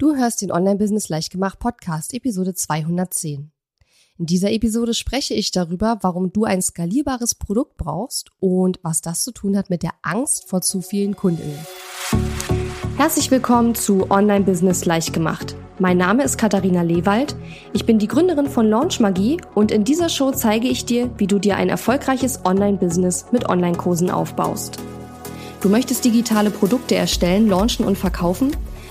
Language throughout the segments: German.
Du hörst den Online-Business Leichtgemacht Podcast, Episode 210. In dieser Episode spreche ich darüber, warum du ein skalierbares Produkt brauchst und was das zu tun hat mit der Angst vor zu vielen Kundinnen. Herzlich willkommen zu Online-Business Leichtgemacht. Mein Name ist Katharina Lewald. Ich bin die Gründerin von Launch Magie und in dieser Show zeige ich dir, wie du dir ein erfolgreiches Online-Business mit Online-Kursen aufbaust. Du möchtest digitale Produkte erstellen, launchen und verkaufen?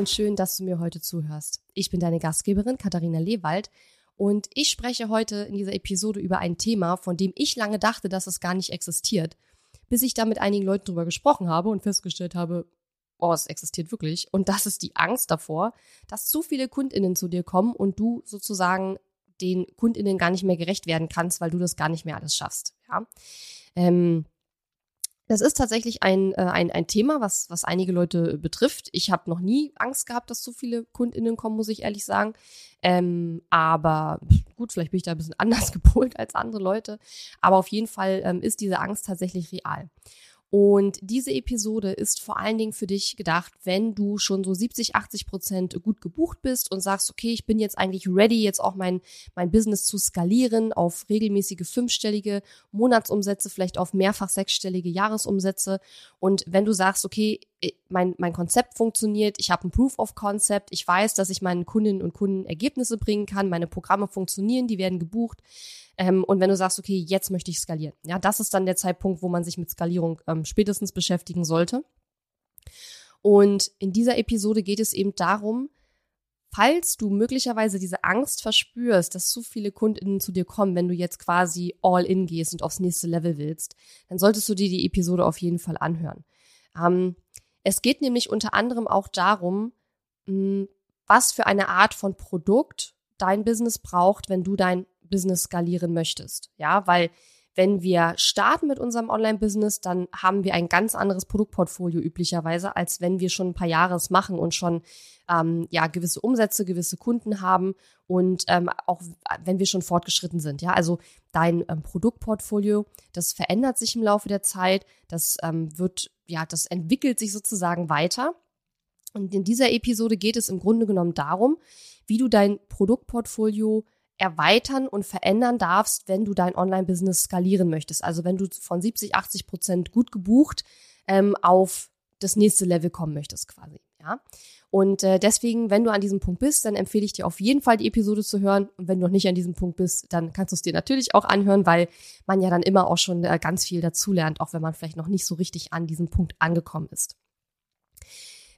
Und schön, dass du mir heute zuhörst. Ich bin deine Gastgeberin Katharina Lewald und ich spreche heute in dieser Episode über ein Thema, von dem ich lange dachte, dass es gar nicht existiert, bis ich da mit einigen Leuten drüber gesprochen habe und festgestellt habe, oh, es existiert wirklich. Und das ist die Angst davor, dass zu viele KundInnen zu dir kommen und du sozusagen den KundInnen gar nicht mehr gerecht werden kannst, weil du das gar nicht mehr alles schaffst. Ja. Ähm, das ist tatsächlich ein, äh, ein, ein Thema, was, was einige Leute betrifft. Ich habe noch nie Angst gehabt, dass so viele KundInnen kommen, muss ich ehrlich sagen. Ähm, aber gut, vielleicht bin ich da ein bisschen anders gepolt als andere Leute. Aber auf jeden Fall ähm, ist diese Angst tatsächlich real. Und diese Episode ist vor allen Dingen für dich gedacht, wenn du schon so 70, 80 Prozent gut gebucht bist und sagst, okay, ich bin jetzt eigentlich ready, jetzt auch mein, mein Business zu skalieren auf regelmäßige fünfstellige Monatsumsätze, vielleicht auf mehrfach sechsstellige Jahresumsätze. Und wenn du sagst, okay, mein, mein Konzept funktioniert, ich habe ein Proof of Concept, ich weiß, dass ich meinen Kundinnen und Kunden Ergebnisse bringen kann, meine Programme funktionieren, die werden gebucht. Ähm, und wenn du sagst, okay, jetzt möchte ich skalieren, ja, das ist dann der Zeitpunkt, wo man sich mit Skalierung ähm, spätestens beschäftigen sollte. Und in dieser Episode geht es eben darum, falls du möglicherweise diese Angst verspürst, dass zu viele KundInnen zu dir kommen, wenn du jetzt quasi all in gehst und aufs nächste Level willst, dann solltest du dir die Episode auf jeden Fall anhören. Ähm, es geht nämlich unter anderem auch darum, hm, was für eine Art von Produkt dein Business braucht, wenn du dein Business skalieren möchtest. Ja, weil wenn wir starten mit unserem Online-Business, dann haben wir ein ganz anderes Produktportfolio üblicherweise, als wenn wir schon ein paar Jahre es machen und schon ähm, ja gewisse Umsätze, gewisse Kunden haben und ähm, auch wenn wir schon fortgeschritten sind. Ja, also dein ähm, Produktportfolio, das verändert sich im Laufe der Zeit, das ähm, wird ja, das entwickelt sich sozusagen weiter. Und in dieser Episode geht es im Grunde genommen darum, wie du dein Produktportfolio erweitern und verändern darfst, wenn du dein Online-Business skalieren möchtest. Also wenn du von 70, 80 Prozent gut gebucht ähm, auf das nächste Level kommen möchtest quasi. Ja. Und äh, deswegen, wenn du an diesem Punkt bist, dann empfehle ich dir auf jeden Fall die Episode zu hören. Und wenn du noch nicht an diesem Punkt bist, dann kannst du es dir natürlich auch anhören, weil man ja dann immer auch schon äh, ganz viel dazulernt, auch wenn man vielleicht noch nicht so richtig an diesem Punkt angekommen ist.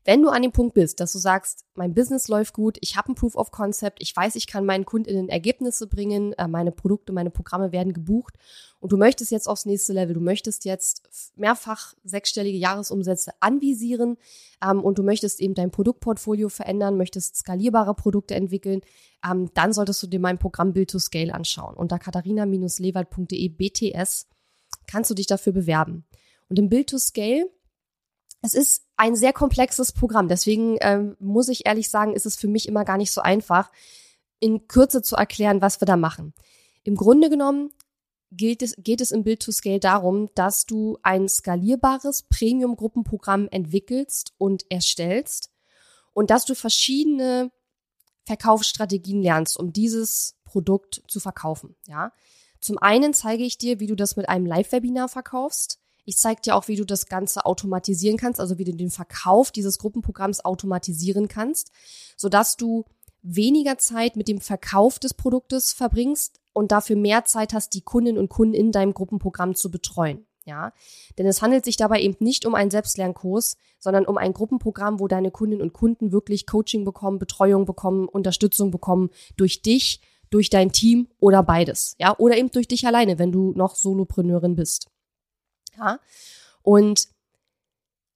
Wenn du an dem Punkt bist, dass du sagst, mein Business läuft gut, ich habe ein Proof of Concept, ich weiß, ich kann meinen KundInnen Ergebnisse bringen, äh, meine Produkte, meine Programme werden gebucht und du möchtest jetzt aufs nächste Level, du möchtest jetzt mehrfach sechsstellige Jahresumsätze anvisieren ähm, und du möchtest eben dein Produktportfolio verändern, möchtest skalierbare Produkte entwickeln, ähm, dann solltest du dir mein Programm Build to Scale anschauen. Unter katharina-lewald.de BTS kannst du dich dafür bewerben. Und im Build to Scale es ist ein sehr komplexes Programm. Deswegen ähm, muss ich ehrlich sagen, ist es für mich immer gar nicht so einfach, in Kürze zu erklären, was wir da machen. Im Grunde genommen gilt es, geht es im Build to Scale darum, dass du ein skalierbares Premium-Gruppenprogramm entwickelst und erstellst und dass du verschiedene Verkaufsstrategien lernst, um dieses Produkt zu verkaufen. Ja, zum einen zeige ich dir, wie du das mit einem Live-Webinar verkaufst. Ich zeige dir auch, wie du das Ganze automatisieren kannst, also wie du den Verkauf dieses Gruppenprogramms automatisieren kannst, sodass du weniger Zeit mit dem Verkauf des Produktes verbringst und dafür mehr Zeit hast, die Kundinnen und Kunden in deinem Gruppenprogramm zu betreuen. Ja, denn es handelt sich dabei eben nicht um einen Selbstlernkurs, sondern um ein Gruppenprogramm, wo deine Kundinnen und Kunden wirklich Coaching bekommen, Betreuung bekommen, Unterstützung bekommen durch dich, durch dein Team oder beides. Ja, oder eben durch dich alleine, wenn du noch Solopreneurin bist. Ja? Und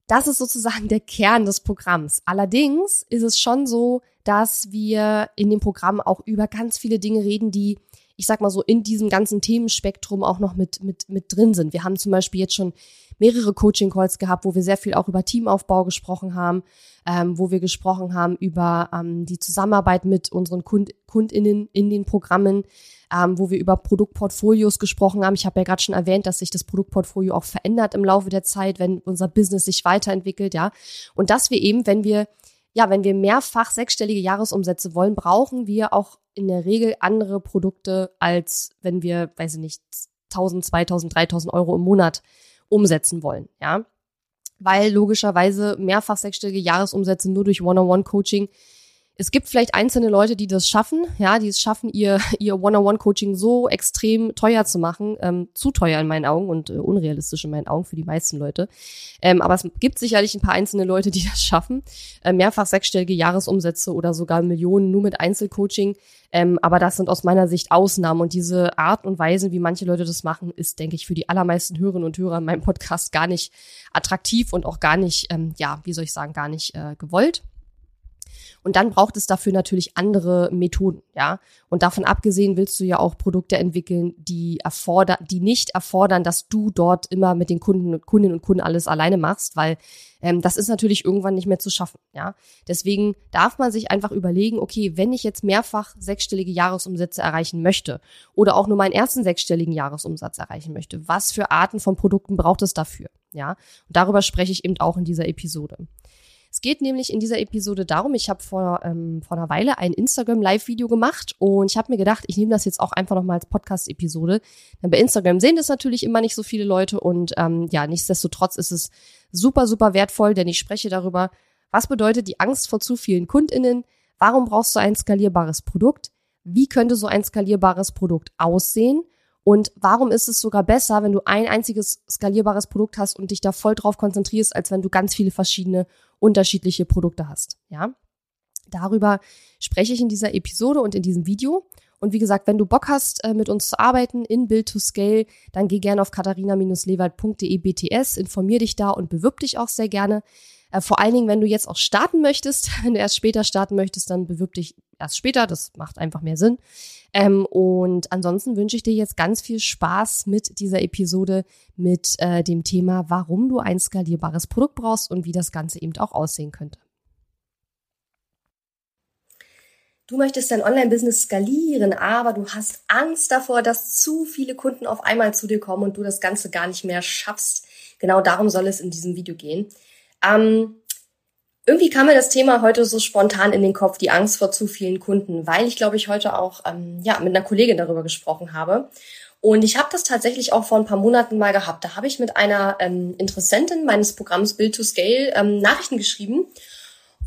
das ist sozusagen der Kern des Programms. Allerdings ist es schon so, dass wir in dem Programm auch über ganz viele Dinge reden, die ich sag mal so, in diesem ganzen Themenspektrum auch noch mit, mit, mit drin sind. Wir haben zum Beispiel jetzt schon mehrere Coaching-Calls gehabt, wo wir sehr viel auch über Teamaufbau gesprochen haben, ähm, wo wir gesprochen haben über ähm, die Zusammenarbeit mit unseren Kund KundInnen in den Programmen, ähm, wo wir über Produktportfolios gesprochen haben. Ich habe ja gerade schon erwähnt, dass sich das Produktportfolio auch verändert im Laufe der Zeit, wenn unser Business sich weiterentwickelt, ja. Und dass wir eben, wenn wir ja, wenn wir mehrfach sechsstellige Jahresumsätze wollen, brauchen wir auch in der Regel andere Produkte, als wenn wir, weiß ich nicht, 1000, 2000, 3000 Euro im Monat umsetzen wollen, ja. Weil logischerweise mehrfach sechsstellige Jahresumsätze nur durch One-on-One-Coaching es gibt vielleicht einzelne Leute, die das schaffen, ja, die es schaffen, ihr, ihr One-on-One-Coaching so extrem teuer zu machen, ähm, zu teuer in meinen Augen und äh, unrealistisch in meinen Augen für die meisten Leute. Ähm, aber es gibt sicherlich ein paar einzelne Leute, die das schaffen, äh, mehrfach sechsstellige Jahresumsätze oder sogar Millionen nur mit Einzelcoaching. Ähm, aber das sind aus meiner Sicht Ausnahmen und diese Art und Weise, wie manche Leute das machen, ist, denke ich, für die allermeisten Hörerinnen und Hörer in meinem Podcast gar nicht attraktiv und auch gar nicht, ähm, ja, wie soll ich sagen, gar nicht äh, gewollt. Und dann braucht es dafür natürlich andere Methoden, ja. Und davon abgesehen willst du ja auch Produkte entwickeln, die erfordern, die nicht erfordern, dass du dort immer mit den Kunden und Kundinnen und Kunden alles alleine machst, weil ähm, das ist natürlich irgendwann nicht mehr zu schaffen, ja. Deswegen darf man sich einfach überlegen, okay, wenn ich jetzt mehrfach sechsstellige Jahresumsätze erreichen möchte oder auch nur meinen ersten sechsstelligen Jahresumsatz erreichen möchte, was für Arten von Produkten braucht es dafür, ja? Und darüber spreche ich eben auch in dieser Episode. Es geht nämlich in dieser Episode darum, ich habe vor, ähm, vor einer Weile ein Instagram-Live-Video gemacht und ich habe mir gedacht, ich nehme das jetzt auch einfach nochmal als Podcast-Episode. Denn bei Instagram sehen das natürlich immer nicht so viele Leute und ähm, ja, nichtsdestotrotz ist es super, super wertvoll, denn ich spreche darüber, was bedeutet die Angst vor zu vielen KundInnen, warum brauchst du ein skalierbares Produkt, wie könnte so ein skalierbares Produkt aussehen und warum ist es sogar besser, wenn du ein einziges skalierbares Produkt hast und dich da voll drauf konzentrierst, als wenn du ganz viele verschiedene unterschiedliche Produkte hast? Ja? Darüber spreche ich in dieser Episode und in diesem Video. Und wie gesagt, wenn du Bock hast, äh, mit uns zu arbeiten in Build to Scale, dann geh gerne auf katharina-lewald.de BTS, informier dich da und bewirb dich auch sehr gerne. Äh, vor allen Dingen, wenn du jetzt auch starten möchtest, wenn du erst später starten möchtest, dann bewirb dich erst später. Das macht einfach mehr Sinn. Ähm, und ansonsten wünsche ich dir jetzt ganz viel Spaß mit dieser Episode mit äh, dem Thema, warum du ein skalierbares Produkt brauchst und wie das Ganze eben auch aussehen könnte. Du möchtest dein Online-Business skalieren, aber du hast Angst davor, dass zu viele Kunden auf einmal zu dir kommen und du das Ganze gar nicht mehr schaffst. Genau darum soll es in diesem Video gehen. Ähm, irgendwie kam mir das Thema heute so spontan in den Kopf, die Angst vor zu vielen Kunden, weil ich glaube ich heute auch ähm, ja mit einer Kollegin darüber gesprochen habe. Und ich habe das tatsächlich auch vor ein paar Monaten mal gehabt. Da habe ich mit einer ähm, Interessentin meines Programms Build to Scale ähm, Nachrichten geschrieben.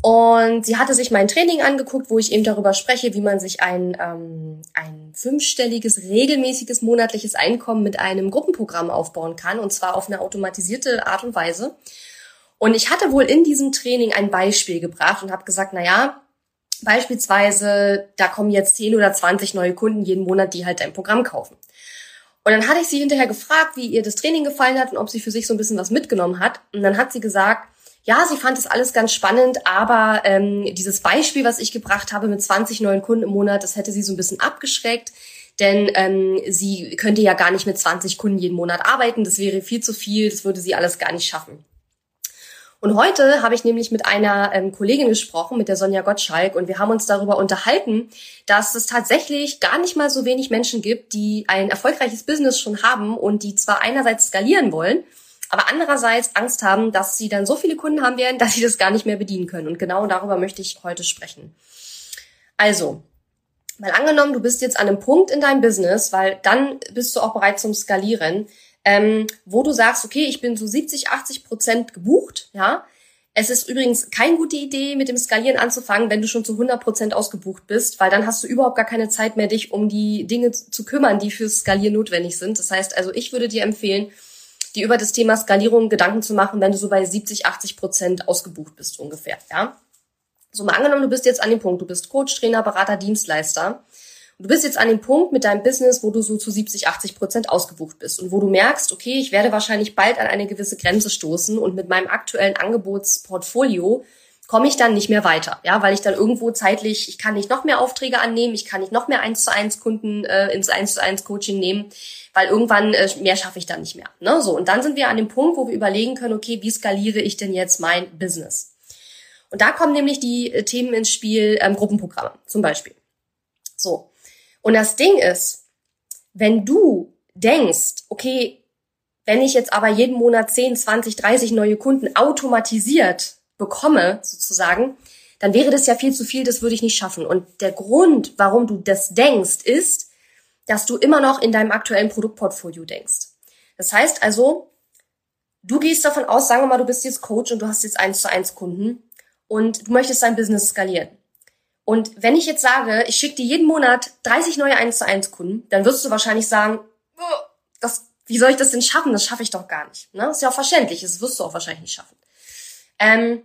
Und sie hatte sich mein Training angeguckt, wo ich eben darüber spreche, wie man sich ein, ähm, ein fünfstelliges, regelmäßiges monatliches Einkommen mit einem Gruppenprogramm aufbauen kann. Und zwar auf eine automatisierte Art und Weise. Und ich hatte wohl in diesem Training ein Beispiel gebracht und habe gesagt, na ja, beispielsweise, da kommen jetzt 10 oder 20 neue Kunden jeden Monat, die halt dein Programm kaufen. Und dann hatte ich sie hinterher gefragt, wie ihr das Training gefallen hat und ob sie für sich so ein bisschen was mitgenommen hat. Und dann hat sie gesagt, ja, sie fand es alles ganz spannend, aber ähm, dieses Beispiel, was ich gebracht habe mit 20 neuen Kunden im Monat, das hätte sie so ein bisschen abgeschreckt, denn ähm, sie könnte ja gar nicht mit 20 Kunden jeden Monat arbeiten, das wäre viel zu viel, das würde sie alles gar nicht schaffen. Und heute habe ich nämlich mit einer ähm, Kollegin gesprochen, mit der Sonja Gottschalk, und wir haben uns darüber unterhalten, dass es tatsächlich gar nicht mal so wenig Menschen gibt, die ein erfolgreiches Business schon haben und die zwar einerseits skalieren wollen, aber andererseits Angst haben, dass sie dann so viele Kunden haben werden, dass sie das gar nicht mehr bedienen können. Und genau darüber möchte ich heute sprechen. Also, mal angenommen, du bist jetzt an einem Punkt in deinem Business, weil dann bist du auch bereit zum Skalieren, ähm, wo du sagst, okay, ich bin so 70, 80 Prozent gebucht, ja. Es ist übrigens keine gute Idee, mit dem Skalieren anzufangen, wenn du schon zu 100 Prozent ausgebucht bist, weil dann hast du überhaupt gar keine Zeit mehr, dich um die Dinge zu kümmern, die fürs Skalieren notwendig sind. Das heißt also, ich würde dir empfehlen, dir über das Thema Skalierung Gedanken zu machen, wenn du so bei 70, 80 Prozent ausgebucht bist ungefähr, ja. So mal angenommen, du bist jetzt an dem Punkt, du bist Coach, Trainer, Berater, Dienstleister Du bist jetzt an dem Punkt mit deinem Business, wo du so zu 70, 80 Prozent ausgebucht bist und wo du merkst, okay, ich werde wahrscheinlich bald an eine gewisse Grenze stoßen und mit meinem aktuellen Angebotsportfolio komme ich dann nicht mehr weiter, ja, weil ich dann irgendwo zeitlich, ich kann nicht noch mehr Aufträge annehmen, ich kann nicht noch mehr eins zu eins Kunden äh, ins eins zu eins Coaching nehmen, weil irgendwann äh, mehr schaffe ich dann nicht mehr. Ne? So und dann sind wir an dem Punkt, wo wir überlegen können, okay, wie skaliere ich denn jetzt mein Business? Und da kommen nämlich die äh, Themen ins Spiel, ähm, Gruppenprogramme zum Beispiel. So und das Ding ist, wenn du denkst, okay, wenn ich jetzt aber jeden Monat 10, 20, 30 neue Kunden automatisiert bekomme, sozusagen, dann wäre das ja viel zu viel, das würde ich nicht schaffen. Und der Grund, warum du das denkst, ist, dass du immer noch in deinem aktuellen Produktportfolio denkst. Das heißt also, du gehst davon aus, sagen wir mal, du bist jetzt Coach und du hast jetzt eins zu eins Kunden und du möchtest dein Business skalieren. Und wenn ich jetzt sage, ich schicke dir jeden Monat 30 neue 1 zu 1 Kunden, dann wirst du wahrscheinlich sagen, das, wie soll ich das denn schaffen? Das schaffe ich doch gar nicht. Ne? Das ist ja auch verständlich, das wirst du auch wahrscheinlich nicht schaffen. Ähm,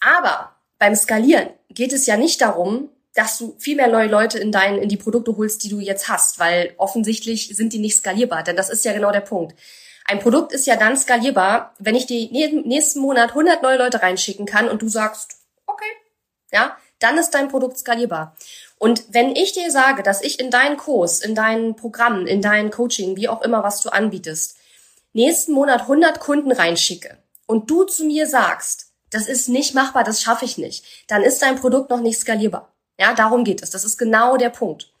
aber beim Skalieren geht es ja nicht darum, dass du viel mehr neue Leute in dein, in die Produkte holst, die du jetzt hast, weil offensichtlich sind die nicht skalierbar, denn das ist ja genau der Punkt. Ein Produkt ist ja dann skalierbar, wenn ich dir nächsten Monat 100 neue Leute reinschicken kann und du sagst, okay, ja, dann ist dein Produkt skalierbar. Und wenn ich dir sage, dass ich in deinen Kurs, in dein Programm, in dein Coaching, wie auch immer, was du anbietest, nächsten Monat 100 Kunden reinschicke und du zu mir sagst, das ist nicht machbar, das schaffe ich nicht, dann ist dein Produkt noch nicht skalierbar. Ja, darum geht es. Das ist genau der Punkt.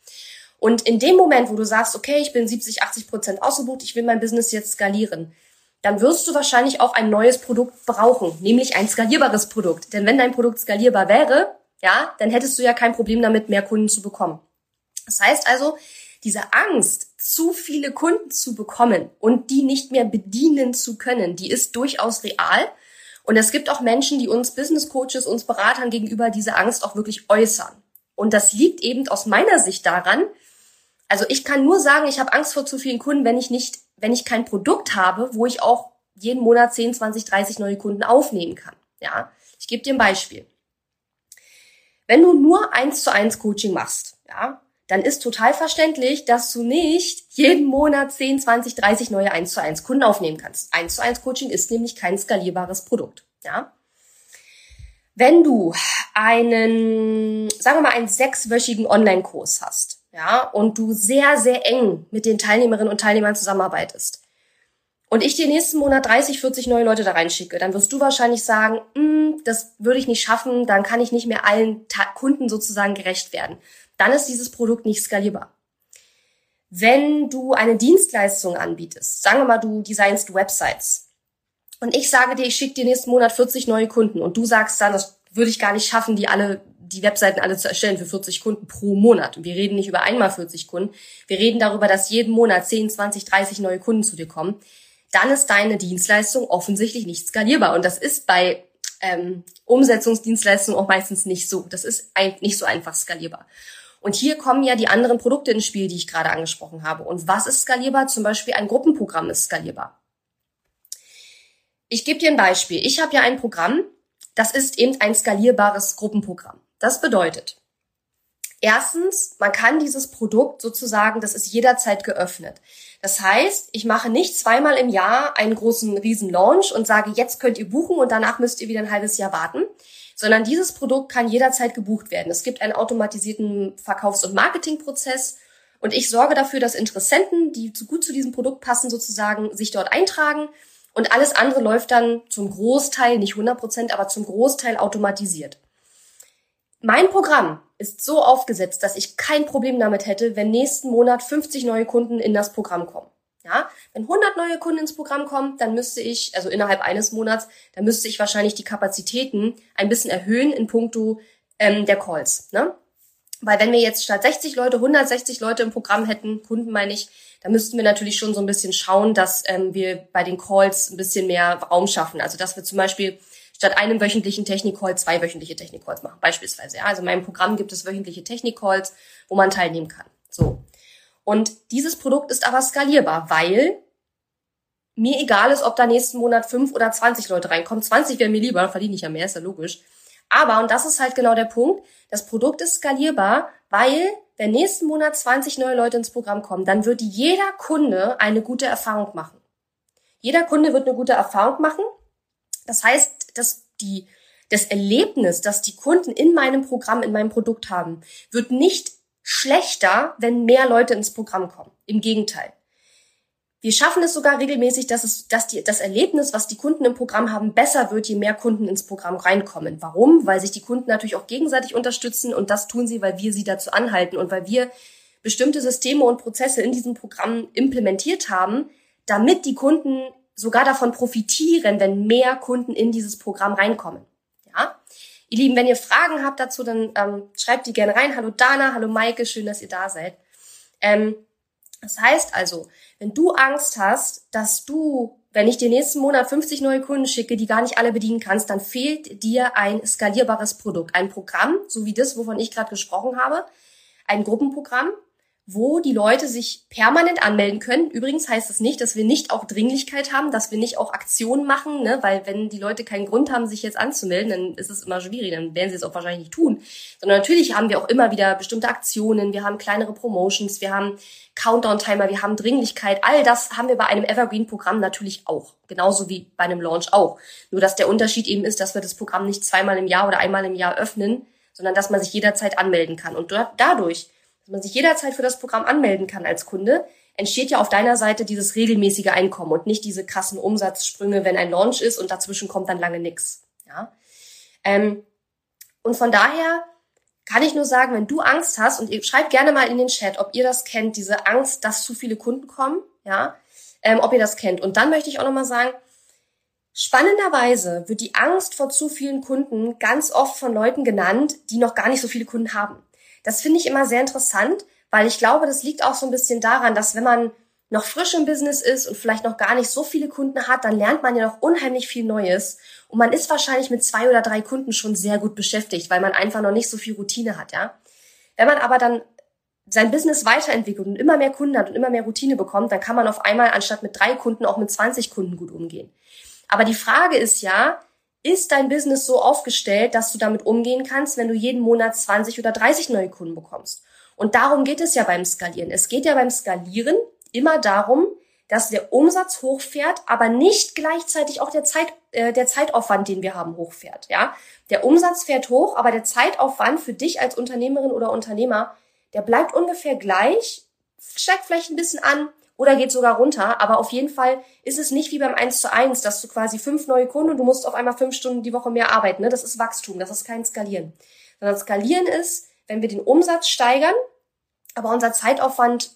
Und in dem Moment, wo du sagst, okay, ich bin 70, 80 Prozent ausgebucht, ich will mein Business jetzt skalieren, dann wirst du wahrscheinlich auch ein neues Produkt brauchen, nämlich ein skalierbares Produkt. Denn wenn dein Produkt skalierbar wäre, ja, dann hättest du ja kein Problem damit, mehr Kunden zu bekommen. Das heißt also, diese Angst, zu viele Kunden zu bekommen und die nicht mehr bedienen zu können, die ist durchaus real. Und es gibt auch Menschen, die uns Business Coaches, uns Beratern gegenüber diese Angst auch wirklich äußern. Und das liegt eben aus meiner Sicht daran, also ich kann nur sagen, ich habe Angst vor zu vielen Kunden, wenn ich nicht, wenn ich kein Produkt habe, wo ich auch jeden Monat 10, 20, 30 neue Kunden aufnehmen kann. Ja, ich gebe dir ein Beispiel. Wenn du nur eins zu eins Coaching machst, ja, dann ist total verständlich, dass du nicht jeden Monat 10, 20, 30 neue 1 zu 1 Kunden aufnehmen kannst. 1 zu 1 Coaching ist nämlich kein skalierbares Produkt. Ja? Wenn du einen, sagen wir mal, einen sechswöchigen Online-Kurs hast, ja, und du sehr, sehr eng mit den Teilnehmerinnen und Teilnehmern zusammenarbeitest, und ich dir nächsten Monat 30, 40 neue Leute da reinschicke, dann wirst du wahrscheinlich sagen, mm, das würde ich nicht schaffen, dann kann ich nicht mehr allen Ta Kunden sozusagen gerecht werden dann ist dieses Produkt nicht skalierbar. Wenn du eine Dienstleistung anbietest, sagen wir mal, du designst Websites und ich sage dir, ich schicke dir nächsten Monat 40 neue Kunden und du sagst dann, das würde ich gar nicht schaffen, die alle die Webseiten alle zu erstellen für 40 Kunden pro Monat. Und wir reden nicht über einmal 40 Kunden. Wir reden darüber, dass jeden Monat 10, 20, 30 neue Kunden zu dir kommen. Dann ist deine Dienstleistung offensichtlich nicht skalierbar. Und das ist bei ähm, Umsetzungsdienstleistungen auch meistens nicht so. Das ist nicht so einfach skalierbar. Und hier kommen ja die anderen Produkte ins Spiel, die ich gerade angesprochen habe. Und was ist skalierbar? Zum Beispiel ein Gruppenprogramm ist skalierbar. Ich gebe dir ein Beispiel. Ich habe ja ein Programm, das ist eben ein skalierbares Gruppenprogramm. Das bedeutet, erstens, man kann dieses Produkt sozusagen, das ist jederzeit geöffnet. Das heißt, ich mache nicht zweimal im Jahr einen großen riesen Launch und sage, jetzt könnt ihr buchen und danach müsst ihr wieder ein halbes Jahr warten, sondern dieses Produkt kann jederzeit gebucht werden. Es gibt einen automatisierten Verkaufs- und Marketingprozess und ich sorge dafür, dass Interessenten, die zu gut zu diesem Produkt passen, sozusagen sich dort eintragen und alles andere läuft dann zum Großteil, nicht 100 Prozent, aber zum Großteil automatisiert. Mein Programm ist so aufgesetzt, dass ich kein Problem damit hätte, wenn nächsten Monat 50 neue Kunden in das Programm kommen. Ja, wenn 100 neue Kunden ins Programm kommen, dann müsste ich, also innerhalb eines Monats, dann müsste ich wahrscheinlich die Kapazitäten ein bisschen erhöhen in puncto ähm, der Calls. Ne? Weil wenn wir jetzt statt 60 Leute 160 Leute im Programm hätten, Kunden meine ich, dann müssten wir natürlich schon so ein bisschen schauen, dass ähm, wir bei den Calls ein bisschen mehr Raum schaffen. Also dass wir zum Beispiel statt einem wöchentlichen Technik-Call zwei wöchentliche Technik-Calls machen, beispielsweise. Ja? Also in meinem Programm gibt es wöchentliche Technik-Calls, wo man teilnehmen kann. So. Und dieses Produkt ist aber skalierbar, weil mir egal ist, ob da nächsten Monat fünf oder zwanzig Leute reinkommen. 20 wäre mir lieber, verdiene ich ja mehr, ist ja logisch. Aber, und das ist halt genau der Punkt, das Produkt ist skalierbar, weil wenn nächsten Monat 20 neue Leute ins Programm kommen, dann wird jeder Kunde eine gute Erfahrung machen. Jeder Kunde wird eine gute Erfahrung machen. Das heißt, dass die, das Erlebnis, das die Kunden in meinem Programm, in meinem Produkt haben, wird nicht schlechter, wenn mehr Leute ins Programm kommen. Im Gegenteil. Wir schaffen es sogar regelmäßig, dass, es, dass die, das Erlebnis, was die Kunden im Programm haben, besser wird, je mehr Kunden ins Programm reinkommen. Warum? Weil sich die Kunden natürlich auch gegenseitig unterstützen und das tun sie, weil wir sie dazu anhalten und weil wir bestimmte Systeme und Prozesse in diesem Programm implementiert haben, damit die Kunden sogar davon profitieren, wenn mehr Kunden in dieses Programm reinkommen. Ja? Ihr Lieben, wenn ihr Fragen habt dazu, dann ähm, schreibt die gerne rein. Hallo Dana, hallo Maike, schön, dass ihr da seid. Ähm, das heißt also, wenn du Angst hast, dass du, wenn ich dir nächsten Monat 50 neue Kunden schicke, die gar nicht alle bedienen kannst, dann fehlt dir ein skalierbares Produkt, ein Programm, so wie das, wovon ich gerade gesprochen habe, ein Gruppenprogramm, wo die Leute sich permanent anmelden können. Übrigens heißt das nicht, dass wir nicht auch Dringlichkeit haben, dass wir nicht auch Aktionen machen, ne? weil wenn die Leute keinen Grund haben, sich jetzt anzumelden, dann ist es immer schwierig, dann werden sie es auch wahrscheinlich nicht tun. Sondern natürlich haben wir auch immer wieder bestimmte Aktionen, wir haben kleinere Promotions, wir haben Countdown-Timer, wir haben Dringlichkeit. All das haben wir bei einem Evergreen-Programm natürlich auch. Genauso wie bei einem Launch auch. Nur dass der Unterschied eben ist, dass wir das Programm nicht zweimal im Jahr oder einmal im Jahr öffnen, sondern dass man sich jederzeit anmelden kann. Und dadurch man sich jederzeit für das Programm anmelden kann als Kunde, entsteht ja auf deiner Seite dieses regelmäßige Einkommen und nicht diese krassen Umsatzsprünge, wenn ein Launch ist und dazwischen kommt dann lange nichts. Ja? Ähm, und von daher kann ich nur sagen, wenn du Angst hast und ihr schreibt gerne mal in den Chat, ob ihr das kennt, diese Angst, dass zu viele Kunden kommen, ja, ähm, ob ihr das kennt. Und dann möchte ich auch nochmal sagen, spannenderweise wird die Angst vor zu vielen Kunden ganz oft von Leuten genannt, die noch gar nicht so viele Kunden haben. Das finde ich immer sehr interessant, weil ich glaube, das liegt auch so ein bisschen daran, dass wenn man noch frisch im Business ist und vielleicht noch gar nicht so viele Kunden hat, dann lernt man ja noch unheimlich viel Neues. Und man ist wahrscheinlich mit zwei oder drei Kunden schon sehr gut beschäftigt, weil man einfach noch nicht so viel Routine hat, ja. Wenn man aber dann sein Business weiterentwickelt und immer mehr Kunden hat und immer mehr Routine bekommt, dann kann man auf einmal anstatt mit drei Kunden auch mit 20 Kunden gut umgehen. Aber die Frage ist ja, ist dein Business so aufgestellt, dass du damit umgehen kannst, wenn du jeden Monat 20 oder 30 neue Kunden bekommst? Und darum geht es ja beim Skalieren. Es geht ja beim Skalieren immer darum, dass der Umsatz hochfährt, aber nicht gleichzeitig auch der, Zeit, äh, der Zeitaufwand, den wir haben, hochfährt. Ja, der Umsatz fährt hoch, aber der Zeitaufwand für dich als Unternehmerin oder Unternehmer, der bleibt ungefähr gleich, steigt vielleicht ein bisschen an, oder geht sogar runter. Aber auf jeden Fall ist es nicht wie beim 1 zu 1, dass du quasi fünf neue Kunden und du musst auf einmal fünf Stunden die Woche mehr arbeiten. Ne? Das ist Wachstum, das ist kein Skalieren. Sondern Skalieren ist, wenn wir den Umsatz steigern, aber unser Zeitaufwand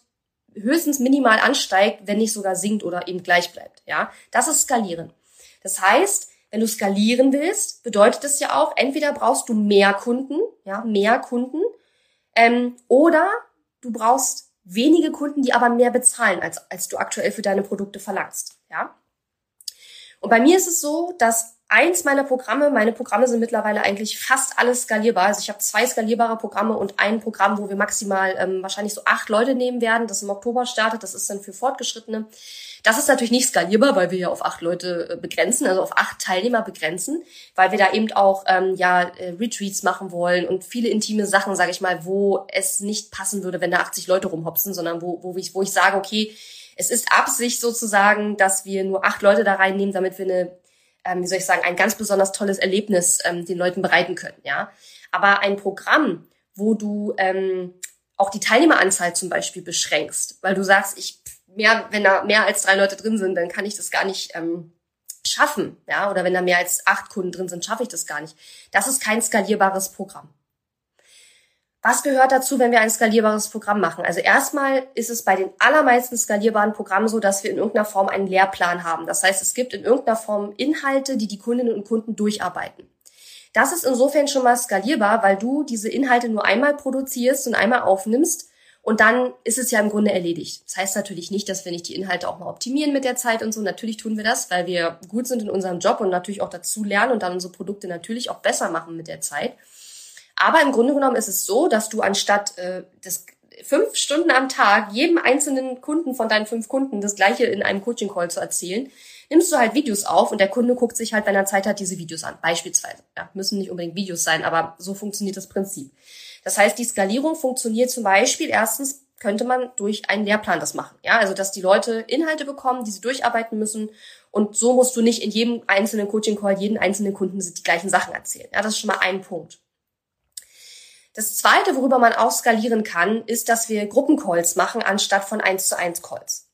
höchstens minimal ansteigt, wenn nicht sogar sinkt oder eben gleich bleibt. Ja, das ist Skalieren. Das heißt, wenn du skalieren willst, bedeutet es ja auch, entweder brauchst du mehr Kunden, ja, mehr Kunden, ähm, oder du brauchst wenige Kunden, die aber mehr bezahlen, als, als du aktuell für deine Produkte verlangst. Ja? Und bei mir ist es so, dass eins meiner Programme, meine Programme sind mittlerweile eigentlich fast alles skalierbar. Also ich habe zwei skalierbare Programme und ein Programm, wo wir maximal ähm, wahrscheinlich so acht Leute nehmen werden, das im Oktober startet. Das ist dann für Fortgeschrittene. Das ist natürlich nicht skalierbar, weil wir ja auf acht Leute äh, begrenzen, also auf acht Teilnehmer begrenzen, weil wir da eben auch ähm, ja äh, Retreats machen wollen und viele intime Sachen, sage ich mal, wo es nicht passen würde, wenn da 80 Leute rumhopsen, sondern wo, wo, ich, wo ich sage, okay, es ist Absicht sozusagen, dass wir nur acht Leute da reinnehmen, damit wir eine, ähm, wie soll ich sagen, ein ganz besonders tolles Erlebnis ähm, den Leuten bereiten können. Ja, aber ein Programm, wo du ähm, auch die Teilnehmeranzahl zum Beispiel beschränkst, weil du sagst, ich mehr, wenn da mehr als drei Leute drin sind, dann kann ich das gar nicht ähm, schaffen. Ja, oder wenn da mehr als acht Kunden drin sind, schaffe ich das gar nicht. Das ist kein skalierbares Programm. Was gehört dazu, wenn wir ein skalierbares Programm machen? Also erstmal ist es bei den allermeisten skalierbaren Programmen so, dass wir in irgendeiner Form einen Lehrplan haben. Das heißt, es gibt in irgendeiner Form Inhalte, die die Kundinnen und Kunden durcharbeiten. Das ist insofern schon mal skalierbar, weil du diese Inhalte nur einmal produzierst und einmal aufnimmst und dann ist es ja im Grunde erledigt. Das heißt natürlich nicht, dass wir nicht die Inhalte auch mal optimieren mit der Zeit und so. Natürlich tun wir das, weil wir gut sind in unserem Job und natürlich auch dazu lernen und dann unsere Produkte natürlich auch besser machen mit der Zeit. Aber im Grunde genommen ist es so, dass du anstatt äh, das fünf Stunden am Tag jedem einzelnen Kunden von deinen fünf Kunden das gleiche in einem Coaching-Call zu erzählen, nimmst du halt Videos auf und der Kunde guckt sich halt, wenn er Zeit hat, diese Videos an. Beispielsweise. Ja, müssen nicht unbedingt Videos sein, aber so funktioniert das Prinzip. Das heißt, die Skalierung funktioniert zum Beispiel erstens könnte man durch einen Lehrplan das machen. Ja, also dass die Leute Inhalte bekommen, die sie durcharbeiten müssen. Und so musst du nicht in jedem einzelnen Coaching-Call jeden einzelnen Kunden die gleichen Sachen erzählen. Ja, das ist schon mal ein Punkt. Das zweite, worüber man auch skalieren kann, ist, dass wir Gruppencalls machen anstatt von 1 zu 1 Calls.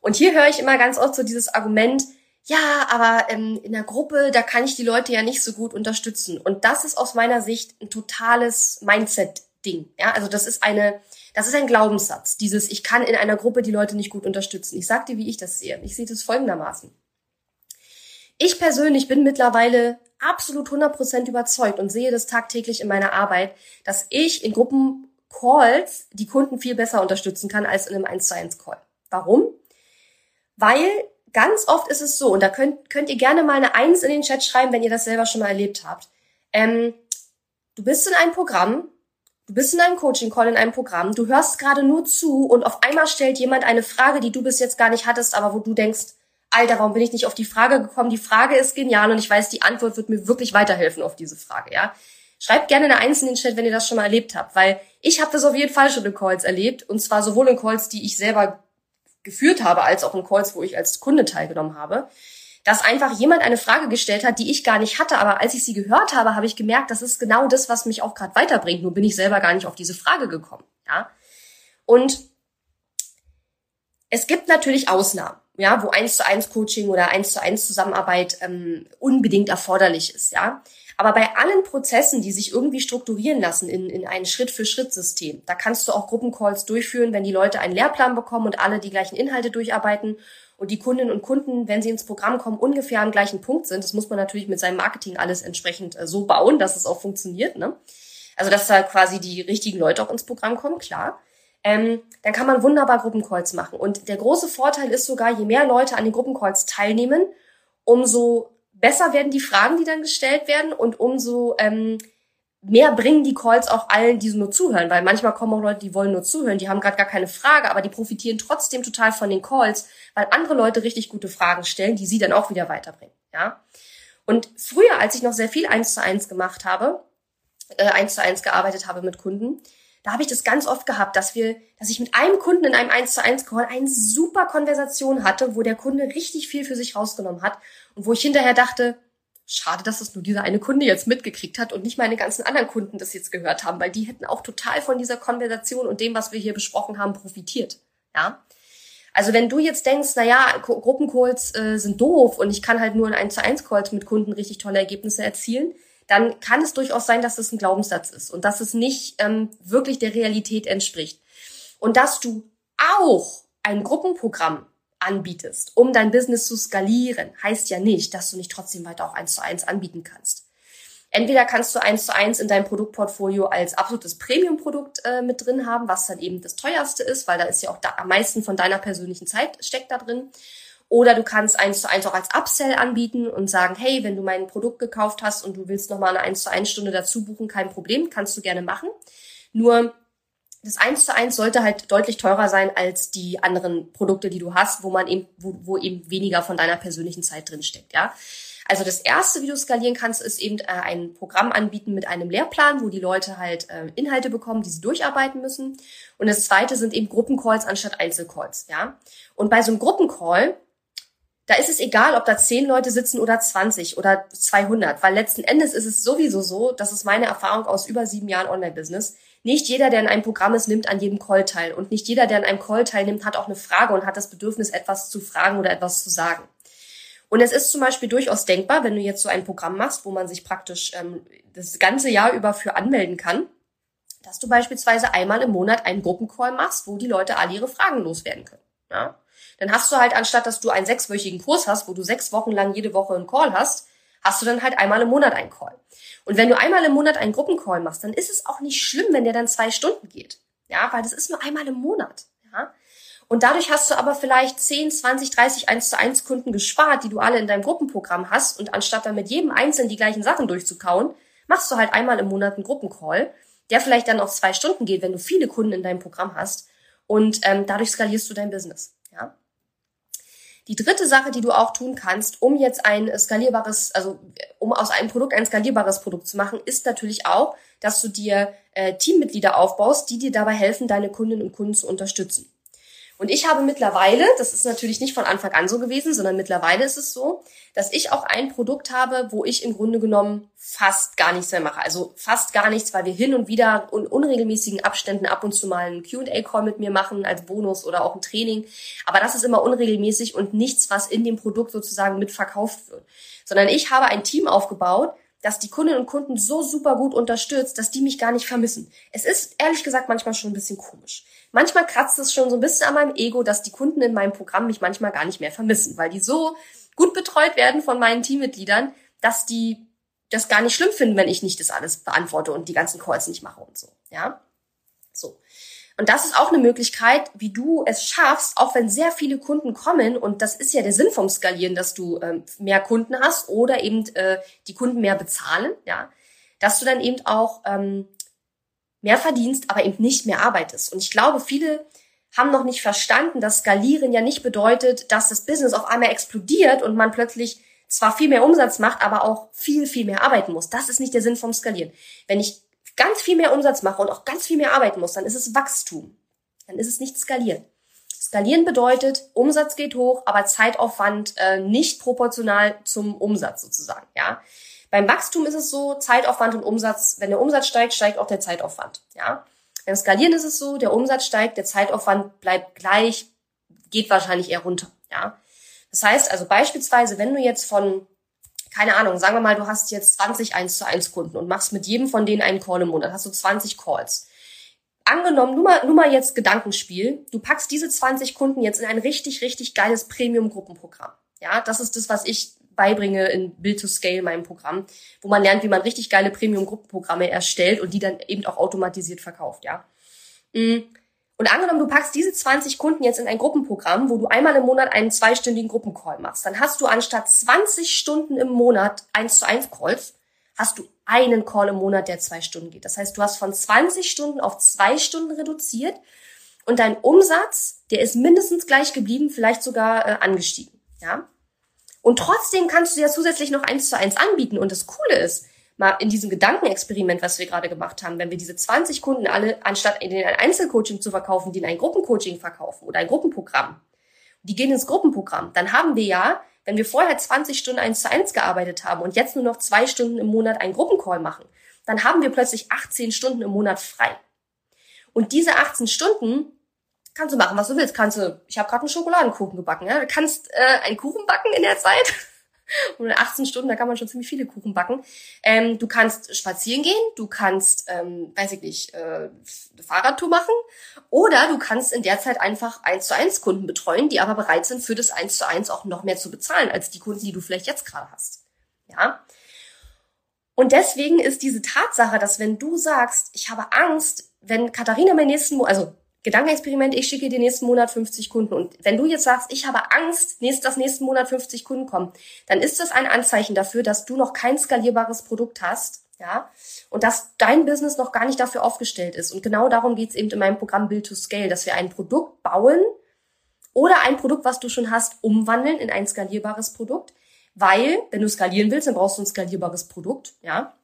Und hier höre ich immer ganz oft so dieses Argument, ja, aber ähm, in der Gruppe, da kann ich die Leute ja nicht so gut unterstützen. Und das ist aus meiner Sicht ein totales Mindset-Ding. Ja, also das ist eine, das ist ein Glaubenssatz. Dieses, ich kann in einer Gruppe die Leute nicht gut unterstützen. Ich sag dir, wie ich das sehe. Ich sehe das folgendermaßen. Ich persönlich bin mittlerweile absolut 100% überzeugt und sehe das tagtäglich in meiner Arbeit, dass ich in Gruppencalls die Kunden viel besser unterstützen kann als in einem 1 zu 1 Call. Warum? Weil ganz oft ist es so, und da könnt, könnt ihr gerne mal eine Eins in den Chat schreiben, wenn ihr das selber schon mal erlebt habt. Ähm, du bist in einem Programm, du bist in einem Coaching-Call in einem Programm, du hörst gerade nur zu und auf einmal stellt jemand eine Frage, die du bis jetzt gar nicht hattest, aber wo du denkst, Alter, warum bin ich nicht auf die Frage gekommen? Die Frage ist genial und ich weiß, die Antwort wird mir wirklich weiterhelfen auf diese Frage, ja? Schreibt gerne eine Eins in den Chat, wenn ihr das schon mal erlebt habt, weil ich habe das auf jeden Fall schon in Calls erlebt und zwar sowohl in Calls, die ich selber geführt habe, als auch in Calls, wo ich als Kunde teilgenommen habe, dass einfach jemand eine Frage gestellt hat, die ich gar nicht hatte, aber als ich sie gehört habe, habe ich gemerkt, das ist genau das, was mich auch gerade weiterbringt. Nur bin ich selber gar nicht auf diese Frage gekommen. Ja, und es gibt natürlich Ausnahmen, ja, wo eins zu eins Coaching oder eins zu eins Zusammenarbeit ähm, unbedingt erforderlich ist, ja. Aber bei allen Prozessen, die sich irgendwie strukturieren lassen in, in ein Schritt-für-Schritt-System, da kannst du auch Gruppencalls durchführen, wenn die Leute einen Lehrplan bekommen und alle die gleichen Inhalte durcharbeiten und die Kundinnen und Kunden, wenn sie ins Programm kommen, ungefähr am gleichen Punkt sind. Das muss man natürlich mit seinem Marketing alles entsprechend äh, so bauen, dass es auch funktioniert. Ne? Also dass da quasi die richtigen Leute auch ins Programm kommen, klar. Ähm, dann kann man wunderbar Gruppencalls machen. Und der große Vorteil ist sogar, je mehr Leute an den Gruppencalls teilnehmen, umso besser werden die Fragen, die dann gestellt werden und umso ähm, mehr bringen die Calls auch allen, die nur zuhören, weil manchmal kommen auch Leute, die wollen nur zuhören, die haben gerade gar keine Frage, aber die profitieren trotzdem total von den Calls, weil andere Leute richtig gute Fragen stellen, die sie dann auch wieder weiterbringen, ja. Und früher, als ich noch sehr viel eins zu eins gemacht habe, äh, eins zu eins gearbeitet habe mit Kunden, da habe ich das ganz oft gehabt, dass wir, dass ich mit einem Kunden in einem 1 zu 1 Call eine super Konversation hatte, wo der Kunde richtig viel für sich rausgenommen hat und wo ich hinterher dachte, schade, dass es nur dieser eine Kunde jetzt mitgekriegt hat und nicht meine ganzen anderen Kunden das jetzt gehört haben, weil die hätten auch total von dieser Konversation und dem, was wir hier besprochen haben, profitiert. Ja. Also wenn du jetzt denkst, na ja, Gruppencalls äh, sind doof und ich kann halt nur in 1 zu 1 Calls mit Kunden richtig tolle Ergebnisse erzielen, dann kann es durchaus sein, dass es ein Glaubenssatz ist und dass es nicht ähm, wirklich der Realität entspricht. Und dass du auch ein Gruppenprogramm anbietest, um dein Business zu skalieren, heißt ja nicht, dass du nicht trotzdem weiter auch eins zu eins anbieten kannst. Entweder kannst du eins zu eins in deinem Produktportfolio als absolutes Premium-Produkt äh, mit drin haben, was dann eben das teuerste ist, weil da ist ja auch da, am meisten von deiner persönlichen Zeit steckt da drin. Oder du kannst eins zu eins auch als Upsell anbieten und sagen, hey, wenn du mein Produkt gekauft hast und du willst nochmal eine eins zu eins Stunde dazu buchen, kein Problem, kannst du gerne machen. Nur das eins zu eins sollte halt deutlich teurer sein als die anderen Produkte, die du hast, wo man eben, wo, wo eben weniger von deiner persönlichen Zeit drin steckt, ja. Also das erste, wie du skalieren kannst, ist eben äh, ein Programm anbieten mit einem Lehrplan, wo die Leute halt äh, Inhalte bekommen, die sie durcharbeiten müssen. Und das zweite sind eben Gruppencalls anstatt Einzelcalls, ja. Und bei so einem Gruppencall da ist es egal, ob da zehn Leute sitzen oder 20 oder 200, weil letzten Endes ist es sowieso so, das ist meine Erfahrung aus über sieben Jahren Online-Business. Nicht jeder, der in einem Programm ist, nimmt an jedem Call teil. Und nicht jeder, der in einem Call teilnimmt, hat auch eine Frage und hat das Bedürfnis, etwas zu fragen oder etwas zu sagen. Und es ist zum Beispiel durchaus denkbar, wenn du jetzt so ein Programm machst, wo man sich praktisch ähm, das ganze Jahr über für anmelden kann, dass du beispielsweise einmal im Monat einen Gruppencall machst, wo die Leute alle ihre Fragen loswerden können. Ja? Dann hast du halt, anstatt dass du einen sechswöchigen Kurs hast, wo du sechs Wochen lang jede Woche einen Call hast, hast du dann halt einmal im Monat einen Call. Und wenn du einmal im Monat einen Gruppencall machst, dann ist es auch nicht schlimm, wenn der dann zwei Stunden geht. Ja, weil das ist nur einmal im Monat. Ja. Und dadurch hast du aber vielleicht 10, 20, 30 1 zu 1 Kunden gespart, die du alle in deinem Gruppenprogramm hast. Und anstatt dann mit jedem Einzelnen die gleichen Sachen durchzukauen, machst du halt einmal im Monat einen Gruppencall, der vielleicht dann auch zwei Stunden geht, wenn du viele Kunden in deinem Programm hast. Und ähm, dadurch skalierst du dein Business. Die dritte Sache, die du auch tun kannst, um jetzt ein skalierbares, also um aus einem Produkt ein skalierbares Produkt zu machen, ist natürlich auch, dass du dir äh, Teammitglieder aufbaust, die dir dabei helfen, deine Kundinnen und Kunden zu unterstützen. Und ich habe mittlerweile, das ist natürlich nicht von Anfang an so gewesen, sondern mittlerweile ist es so, dass ich auch ein Produkt habe, wo ich im Grunde genommen fast gar nichts mehr mache. Also fast gar nichts, weil wir hin und wieder in unregelmäßigen Abständen ab und zu mal einen Q&A-Call mit mir machen als Bonus oder auch ein Training. Aber das ist immer unregelmäßig und nichts, was in dem Produkt sozusagen mitverkauft wird. Sondern ich habe ein Team aufgebaut, dass die Kundinnen und Kunden so super gut unterstützt, dass die mich gar nicht vermissen. Es ist ehrlich gesagt manchmal schon ein bisschen komisch. Manchmal kratzt es schon so ein bisschen an meinem Ego, dass die Kunden in meinem Programm mich manchmal gar nicht mehr vermissen, weil die so gut betreut werden von meinen Teammitgliedern, dass die das gar nicht schlimm finden, wenn ich nicht das alles beantworte und die ganzen Calls nicht mache und so. Ja. Und das ist auch eine Möglichkeit, wie du es schaffst, auch wenn sehr viele Kunden kommen, und das ist ja der Sinn vom Skalieren, dass du ähm, mehr Kunden hast oder eben äh, die Kunden mehr bezahlen, ja, dass du dann eben auch ähm, mehr verdienst, aber eben nicht mehr arbeitest. Und ich glaube, viele haben noch nicht verstanden, dass Skalieren ja nicht bedeutet, dass das Business auf einmal explodiert und man plötzlich zwar viel mehr Umsatz macht, aber auch viel, viel mehr arbeiten muss. Das ist nicht der Sinn vom Skalieren. Wenn ich ganz viel mehr Umsatz mache und auch ganz viel mehr arbeiten muss, dann ist es Wachstum. Dann ist es nicht Skalieren. Skalieren bedeutet, Umsatz geht hoch, aber Zeitaufwand äh, nicht proportional zum Umsatz sozusagen. Ja, beim Wachstum ist es so, Zeitaufwand und Umsatz. Wenn der Umsatz steigt, steigt auch der Zeitaufwand. Ja, beim Skalieren ist es so, der Umsatz steigt, der Zeitaufwand bleibt gleich, geht wahrscheinlich eher runter. Ja, das heißt also beispielsweise, wenn du jetzt von keine Ahnung, sagen wir mal, du hast jetzt 20 1 zu 1 Kunden und machst mit jedem von denen einen Call im Monat, hast du 20 Calls. Angenommen, nur mal, nur mal jetzt Gedankenspiel, du packst diese 20 Kunden jetzt in ein richtig, richtig geiles Premium-Gruppenprogramm. Ja, das ist das, was ich beibringe in Build to Scale, meinem Programm, wo man lernt, wie man richtig geile Premium-Gruppenprogramme erstellt und die dann eben auch automatisiert verkauft, ja. Mhm. Und angenommen, du packst diese 20 Kunden jetzt in ein Gruppenprogramm, wo du einmal im Monat einen zweistündigen Gruppencall machst, dann hast du anstatt 20 Stunden im Monat 1 zu 1 Calls, hast du einen Call im Monat, der zwei Stunden geht. Das heißt, du hast von 20 Stunden auf zwei Stunden reduziert und dein Umsatz, der ist mindestens gleich geblieben, vielleicht sogar äh, angestiegen, ja. Und trotzdem kannst du ja zusätzlich noch eins zu eins anbieten. Und das Coole ist, mal in diesem Gedankenexperiment, was wir gerade gemacht haben, wenn wir diese 20 Kunden alle, anstatt in ein Einzelcoaching zu verkaufen, die in ein Gruppencoaching verkaufen oder ein Gruppenprogramm, die gehen ins Gruppenprogramm, dann haben wir ja, wenn wir vorher 20 Stunden eins zu eins gearbeitet haben und jetzt nur noch zwei Stunden im Monat einen Gruppencall machen, dann haben wir plötzlich 18 Stunden im Monat frei. Und diese 18 Stunden kannst du machen, was du willst. Kannst du, ich habe gerade einen Schokoladenkuchen gebacken, ja? Du kannst äh, einen Kuchen backen in der Zeit und in 18 Stunden, da kann man schon ziemlich viele Kuchen backen. Ähm, du kannst spazieren gehen, du kannst, ähm, weiß ich nicht, äh, Fahrradtour machen oder du kannst in der Zeit einfach eins zu eins Kunden betreuen, die aber bereit sind, für das eins zu eins auch noch mehr zu bezahlen als die Kunden, die du vielleicht jetzt gerade hast. Ja. Und deswegen ist diese Tatsache, dass wenn du sagst, ich habe Angst, wenn Katharina meinen nächsten, also Gedankenexperiment, ich schicke dir nächsten Monat 50 Kunden. Und wenn du jetzt sagst, ich habe Angst, dass nächsten Monat 50 Kunden kommen, dann ist das ein Anzeichen dafür, dass du noch kein skalierbares Produkt hast, ja, und dass dein Business noch gar nicht dafür aufgestellt ist. Und genau darum geht's eben in meinem Programm Build to Scale, dass wir ein Produkt bauen oder ein Produkt, was du schon hast, umwandeln in ein skalierbares Produkt. Weil, wenn du skalieren willst, dann brauchst du ein skalierbares Produkt, ja.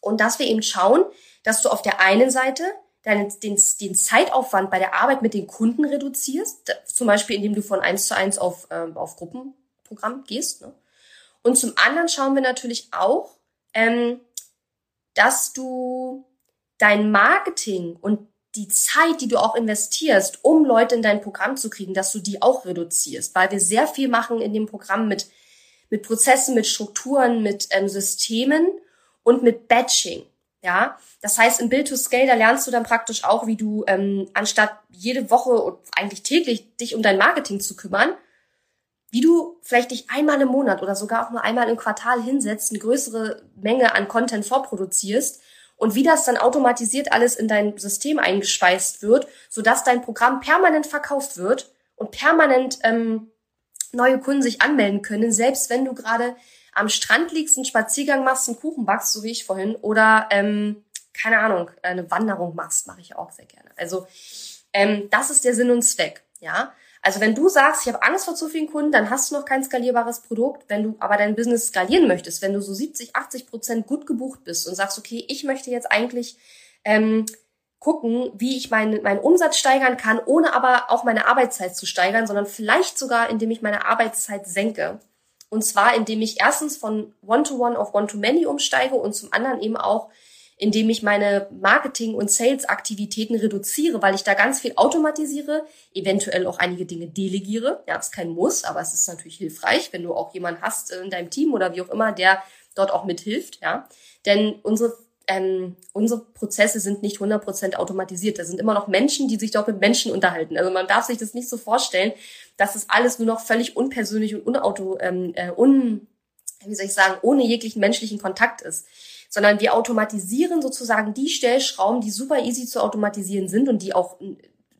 Und dass wir eben schauen, dass du auf der einen Seite deinen, den, den Zeitaufwand bei der Arbeit mit den Kunden reduzierst, zum Beispiel indem du von eins zu eins auf, ähm, auf Gruppenprogramm gehst. Ne? Und zum anderen schauen wir natürlich auch, ähm, dass du dein Marketing und die Zeit, die du auch investierst, um Leute in dein Programm zu kriegen, dass du die auch reduzierst, weil wir sehr viel machen in dem Programm mit, mit Prozessen, mit Strukturen, mit ähm, Systemen und mit Batching. Ja, das heißt, im Build to Scale, da lernst du dann praktisch auch, wie du ähm, anstatt jede Woche und eigentlich täglich dich um dein Marketing zu kümmern, wie du vielleicht dich einmal im Monat oder sogar auch nur einmal im Quartal hinsetzt, eine größere Menge an Content vorproduzierst und wie das dann automatisiert alles in dein System eingespeist wird, sodass dein Programm permanent verkauft wird und permanent ähm, neue Kunden sich anmelden können, selbst wenn du gerade am Strand liegst, einen Spaziergang machst, einen Kuchen backst, so wie ich vorhin, oder ähm, keine Ahnung, eine Wanderung machst, mache ich auch sehr gerne. Also ähm, das ist der Sinn und Zweck, ja. Also wenn du sagst, ich habe Angst vor zu vielen Kunden, dann hast du noch kein skalierbares Produkt. Wenn du aber dein Business skalieren möchtest, wenn du so 70, 80 Prozent gut gebucht bist und sagst, okay, ich möchte jetzt eigentlich ähm, gucken, wie ich meinen, meinen Umsatz steigern kann, ohne aber auch meine Arbeitszeit zu steigern, sondern vielleicht sogar, indem ich meine Arbeitszeit senke. Und zwar, indem ich erstens von One-to-One -One auf One-to-Many umsteige und zum anderen eben auch, indem ich meine Marketing- und Sales-Aktivitäten reduziere, weil ich da ganz viel automatisiere, eventuell auch einige Dinge delegiere. Ja, ist kein Muss, aber es ist natürlich hilfreich, wenn du auch jemanden hast in deinem Team oder wie auch immer, der dort auch mithilft. Ja, denn unsere ähm, unsere Prozesse sind nicht 100% automatisiert. Da sind immer noch Menschen, die sich dort mit Menschen unterhalten. Also man darf sich das nicht so vorstellen, dass es alles nur noch völlig unpersönlich und unauto, ähm, äh, un, wie soll ich sagen, ohne jeglichen menschlichen Kontakt ist. Sondern wir automatisieren sozusagen die Stellschrauben, die super easy zu automatisieren sind und die auch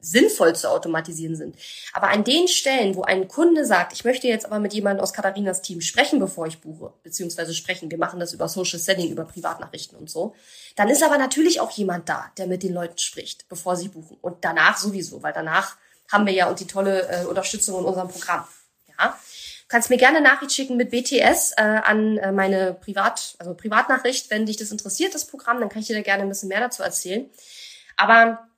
sinnvoll zu automatisieren sind. Aber an den Stellen, wo ein Kunde sagt, ich möchte jetzt aber mit jemandem aus Katharinas Team sprechen, bevor ich buche, beziehungsweise sprechen, wir machen das über Social Selling, über Privatnachrichten und so, dann ist aber natürlich auch jemand da, der mit den Leuten spricht, bevor sie buchen. Und danach sowieso, weil danach haben wir ja und die tolle äh, Unterstützung in unserem Programm. Ja. Du kannst mir gerne Nachricht schicken mit BTS äh, an äh, meine Privat, also Privatnachricht, wenn dich das interessiert, das Programm, dann kann ich dir da gerne ein bisschen mehr dazu erzählen. Aber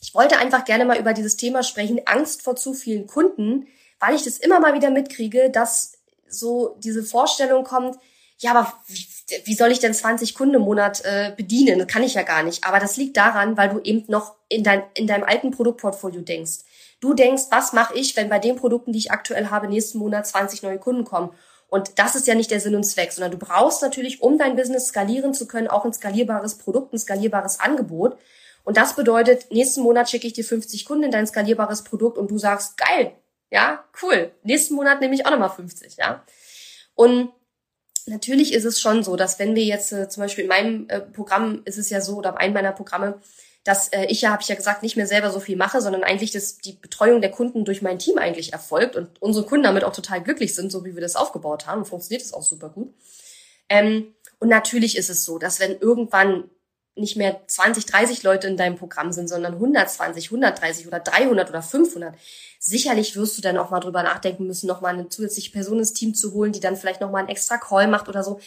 ich wollte einfach gerne mal über dieses Thema sprechen, Angst vor zu vielen Kunden, weil ich das immer mal wieder mitkriege, dass so diese Vorstellung kommt, ja, aber wie, wie soll ich denn 20 Kunden im Monat äh, bedienen? Das kann ich ja gar nicht. Aber das liegt daran, weil du eben noch in, dein, in deinem alten Produktportfolio denkst. Du denkst, was mache ich, wenn bei den Produkten, die ich aktuell habe, nächsten Monat 20 neue Kunden kommen? Und das ist ja nicht der Sinn und Zweck, sondern du brauchst natürlich, um dein Business skalieren zu können, auch ein skalierbares Produkt, ein skalierbares Angebot. Und das bedeutet, nächsten Monat schicke ich dir 50 Kunden in dein skalierbares Produkt und du sagst, geil, ja, cool. Nächsten Monat nehme ich auch nochmal 50, ja. Und natürlich ist es schon so, dass wenn wir jetzt äh, zum Beispiel in meinem äh, Programm ist es ja so, oder einem meiner Programme, dass äh, ich ja, habe ich ja gesagt, nicht mehr selber so viel mache, sondern eigentlich das, die Betreuung der Kunden durch mein Team eigentlich erfolgt und unsere Kunden damit auch total glücklich sind, so wie wir das aufgebaut haben. funktioniert es auch super gut. Ähm, und natürlich ist es so, dass wenn irgendwann nicht mehr 20, 30 Leute in deinem Programm sind, sondern 120, 130 oder 300 oder 500. Sicherlich wirst du dann auch mal drüber nachdenken müssen, noch mal eine zusätzliche Person ins Team zu holen, die dann vielleicht noch mal einen extra Call macht oder so.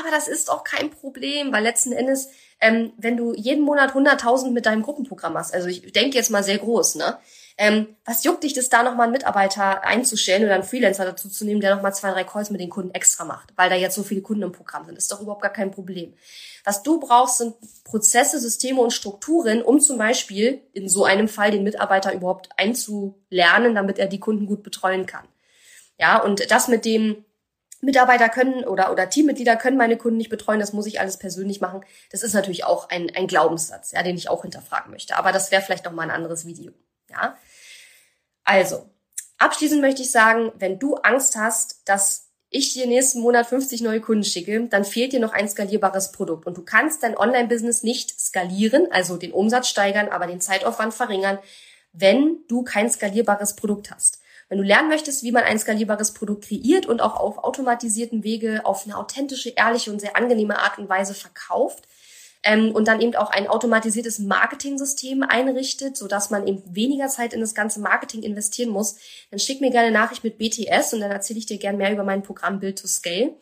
Aber das ist auch kein Problem, weil letzten Endes, ähm, wenn du jeden Monat 100.000 mit deinem Gruppenprogramm hast, also ich denke jetzt mal sehr groß, ne? Ähm, was juckt dich das da nochmal einen Mitarbeiter einzustellen oder einen Freelancer dazu zu nehmen, der nochmal zwei, drei Calls mit den Kunden extra macht, weil da jetzt so viele Kunden im Programm sind? ist doch überhaupt gar kein Problem. Was du brauchst, sind Prozesse, Systeme und Strukturen, um zum Beispiel in so einem Fall den Mitarbeiter überhaupt einzulernen, damit er die Kunden gut betreuen kann. Ja, und das mit dem Mitarbeiter können oder, oder Teammitglieder können meine Kunden nicht betreuen, das muss ich alles persönlich machen. Das ist natürlich auch ein, ein Glaubenssatz, ja, den ich auch hinterfragen möchte. Aber das wäre vielleicht noch mal ein anderes Video. Ja? Also, abschließend möchte ich sagen, wenn du Angst hast, dass ich dir nächsten Monat 50 neue Kunden schicke, dann fehlt dir noch ein skalierbares Produkt. Und du kannst dein Online-Business nicht skalieren, also den Umsatz steigern, aber den Zeitaufwand verringern, wenn du kein skalierbares Produkt hast. Wenn du lernen möchtest, wie man ein skalierbares Produkt kreiert und auch auf automatisierten Wege auf eine authentische, ehrliche und sehr angenehme Art und Weise verkauft, ähm, und dann eben auch ein automatisiertes Marketing-System einrichtet, sodass man eben weniger Zeit in das ganze Marketing investieren muss, dann schick mir gerne Nachricht mit BTS und dann erzähle ich dir gerne mehr über mein Programm Build to Scale.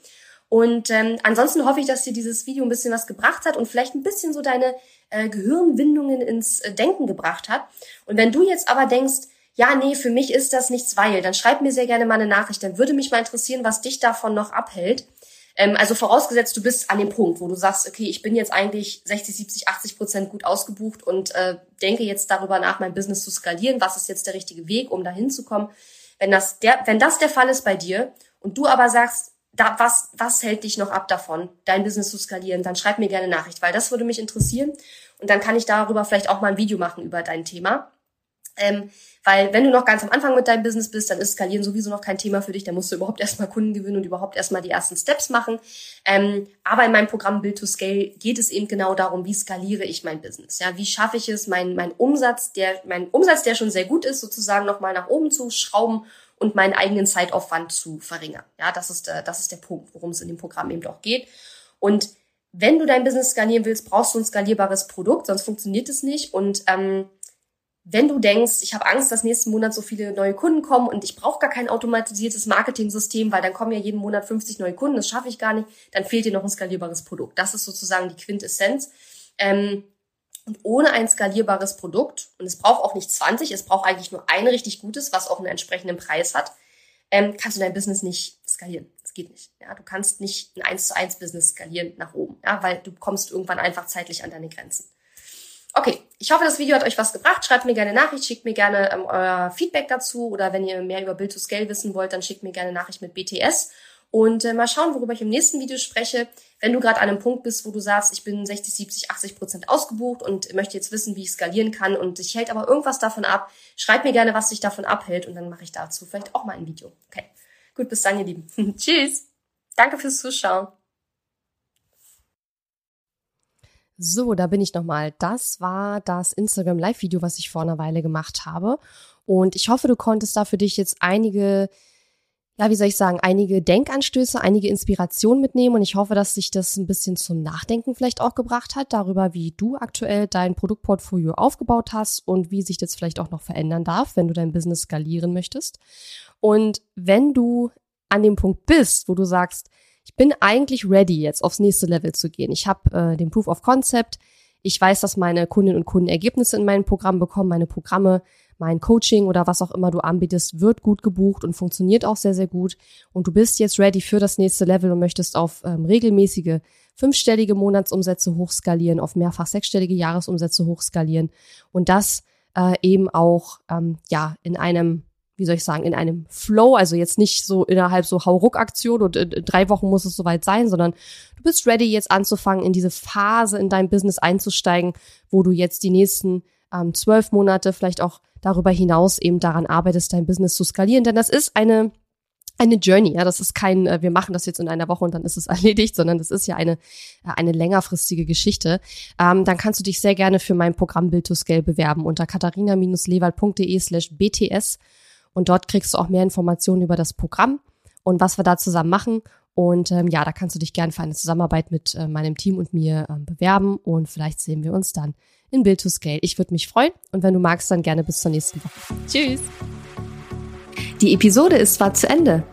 Und ähm, ansonsten hoffe ich, dass dir dieses Video ein bisschen was gebracht hat und vielleicht ein bisschen so deine äh, Gehirnwindungen ins äh, Denken gebracht hat. Und wenn du jetzt aber denkst, ja, nee, für mich ist das nichts, weil, dann schreib mir sehr gerne mal eine Nachricht. Dann würde mich mal interessieren, was dich davon noch abhält. Ähm, also vorausgesetzt, du bist an dem Punkt, wo du sagst, okay, ich bin jetzt eigentlich 60, 70, 80 Prozent gut ausgebucht und äh, denke jetzt darüber nach, mein Business zu skalieren. Was ist jetzt der richtige Weg, um da hinzukommen? Wenn das der, wenn das der Fall ist bei dir und du aber sagst, da, was, was hält dich noch ab davon, dein Business zu skalieren, dann schreib mir gerne Nachricht, weil das würde mich interessieren. Und dann kann ich darüber vielleicht auch mal ein Video machen über dein Thema. Ähm, weil wenn du noch ganz am Anfang mit deinem Business bist, dann ist Skalieren sowieso noch kein Thema für dich. Dann musst du überhaupt erstmal Kunden gewinnen und überhaupt erstmal die ersten Steps machen. Ähm, aber in meinem Programm Build to Scale geht es eben genau darum, wie skaliere ich mein Business? Ja, wie schaffe ich es, meinen mein Umsatz, der, mein Umsatz, der schon sehr gut ist, sozusagen nochmal nach oben zu schrauben und meinen eigenen Zeitaufwand zu verringern. Ja, das ist, äh, das ist der Punkt, worum es in dem Programm eben auch geht. Und wenn du dein Business skalieren willst, brauchst du ein skalierbares Produkt, sonst funktioniert es nicht. Und ähm, wenn du denkst, ich habe Angst, dass nächsten Monat so viele neue Kunden kommen und ich brauche gar kein automatisiertes Marketing-System, weil dann kommen ja jeden Monat 50 neue Kunden, das schaffe ich gar nicht, dann fehlt dir noch ein skalierbares Produkt. Das ist sozusagen die Quintessenz. Ähm, und ohne ein skalierbares Produkt, und es braucht auch nicht 20, es braucht eigentlich nur ein richtig gutes, was auch einen entsprechenden Preis hat, ähm, kannst du dein Business nicht skalieren. Das geht nicht. Ja, du kannst nicht ein 1 zu 1 Business skalieren nach oben, ja, weil du kommst irgendwann einfach zeitlich an deine Grenzen. Okay, ich hoffe, das Video hat euch was gebracht. Schreibt mir gerne Nachricht, schickt mir gerne ähm, euer Feedback dazu oder wenn ihr mehr über Build to Scale wissen wollt, dann schickt mir gerne Nachricht mit BTS und äh, mal schauen, worüber ich im nächsten Video spreche. Wenn du gerade an einem Punkt bist, wo du sagst, ich bin 60, 70, 80 Prozent ausgebucht und möchte jetzt wissen, wie ich skalieren kann und dich hält aber irgendwas davon ab, schreib mir gerne, was dich davon abhält und dann mache ich dazu vielleicht auch mal ein Video. Okay, gut, bis dann, ihr Lieben. Tschüss. Danke fürs Zuschauen. So, da bin ich nochmal. Das war das Instagram Live-Video, was ich vor einer Weile gemacht habe. Und ich hoffe, du konntest da für dich jetzt einige, ja, wie soll ich sagen, einige Denkanstöße, einige Inspirationen mitnehmen. Und ich hoffe, dass sich das ein bisschen zum Nachdenken vielleicht auch gebracht hat, darüber, wie du aktuell dein Produktportfolio aufgebaut hast und wie sich das vielleicht auch noch verändern darf, wenn du dein Business skalieren möchtest. Und wenn du an dem Punkt bist, wo du sagst, ich bin eigentlich ready, jetzt aufs nächste Level zu gehen. Ich habe äh, den Proof of Concept. Ich weiß, dass meine Kundinnen und Kunden Ergebnisse in meinem Programm bekommen. Meine Programme, mein Coaching oder was auch immer du anbietest, wird gut gebucht und funktioniert auch sehr, sehr gut. Und du bist jetzt ready für das nächste Level und möchtest auf ähm, regelmäßige fünfstellige Monatsumsätze hochskalieren, auf mehrfach sechsstellige Jahresumsätze hochskalieren und das äh, eben auch ähm, ja in einem wie soll ich sagen, in einem Flow, also jetzt nicht so innerhalb so Hauruck-Aktion und in drei Wochen muss es soweit sein, sondern du bist ready, jetzt anzufangen, in diese Phase in deinem Business einzusteigen, wo du jetzt die nächsten ähm, zwölf Monate, vielleicht auch darüber hinaus eben daran arbeitest, dein Business zu skalieren. Denn das ist eine eine Journey, ja, das ist kein, äh, wir machen das jetzt in einer Woche und dann ist es erledigt, sondern das ist ja eine, äh, eine längerfristige Geschichte. Ähm, dann kannst du dich sehr gerne für mein Programm Build to Scale bewerben unter katharina-lewald.de slash bts und dort kriegst du auch mehr Informationen über das Programm und was wir da zusammen machen. Und ähm, ja, da kannst du dich gerne für eine Zusammenarbeit mit äh, meinem Team und mir ähm, bewerben und vielleicht sehen wir uns dann in Build to Scale. Ich würde mich freuen und wenn du magst, dann gerne bis zur nächsten Woche. Tschüss! Die Episode ist zwar zu Ende,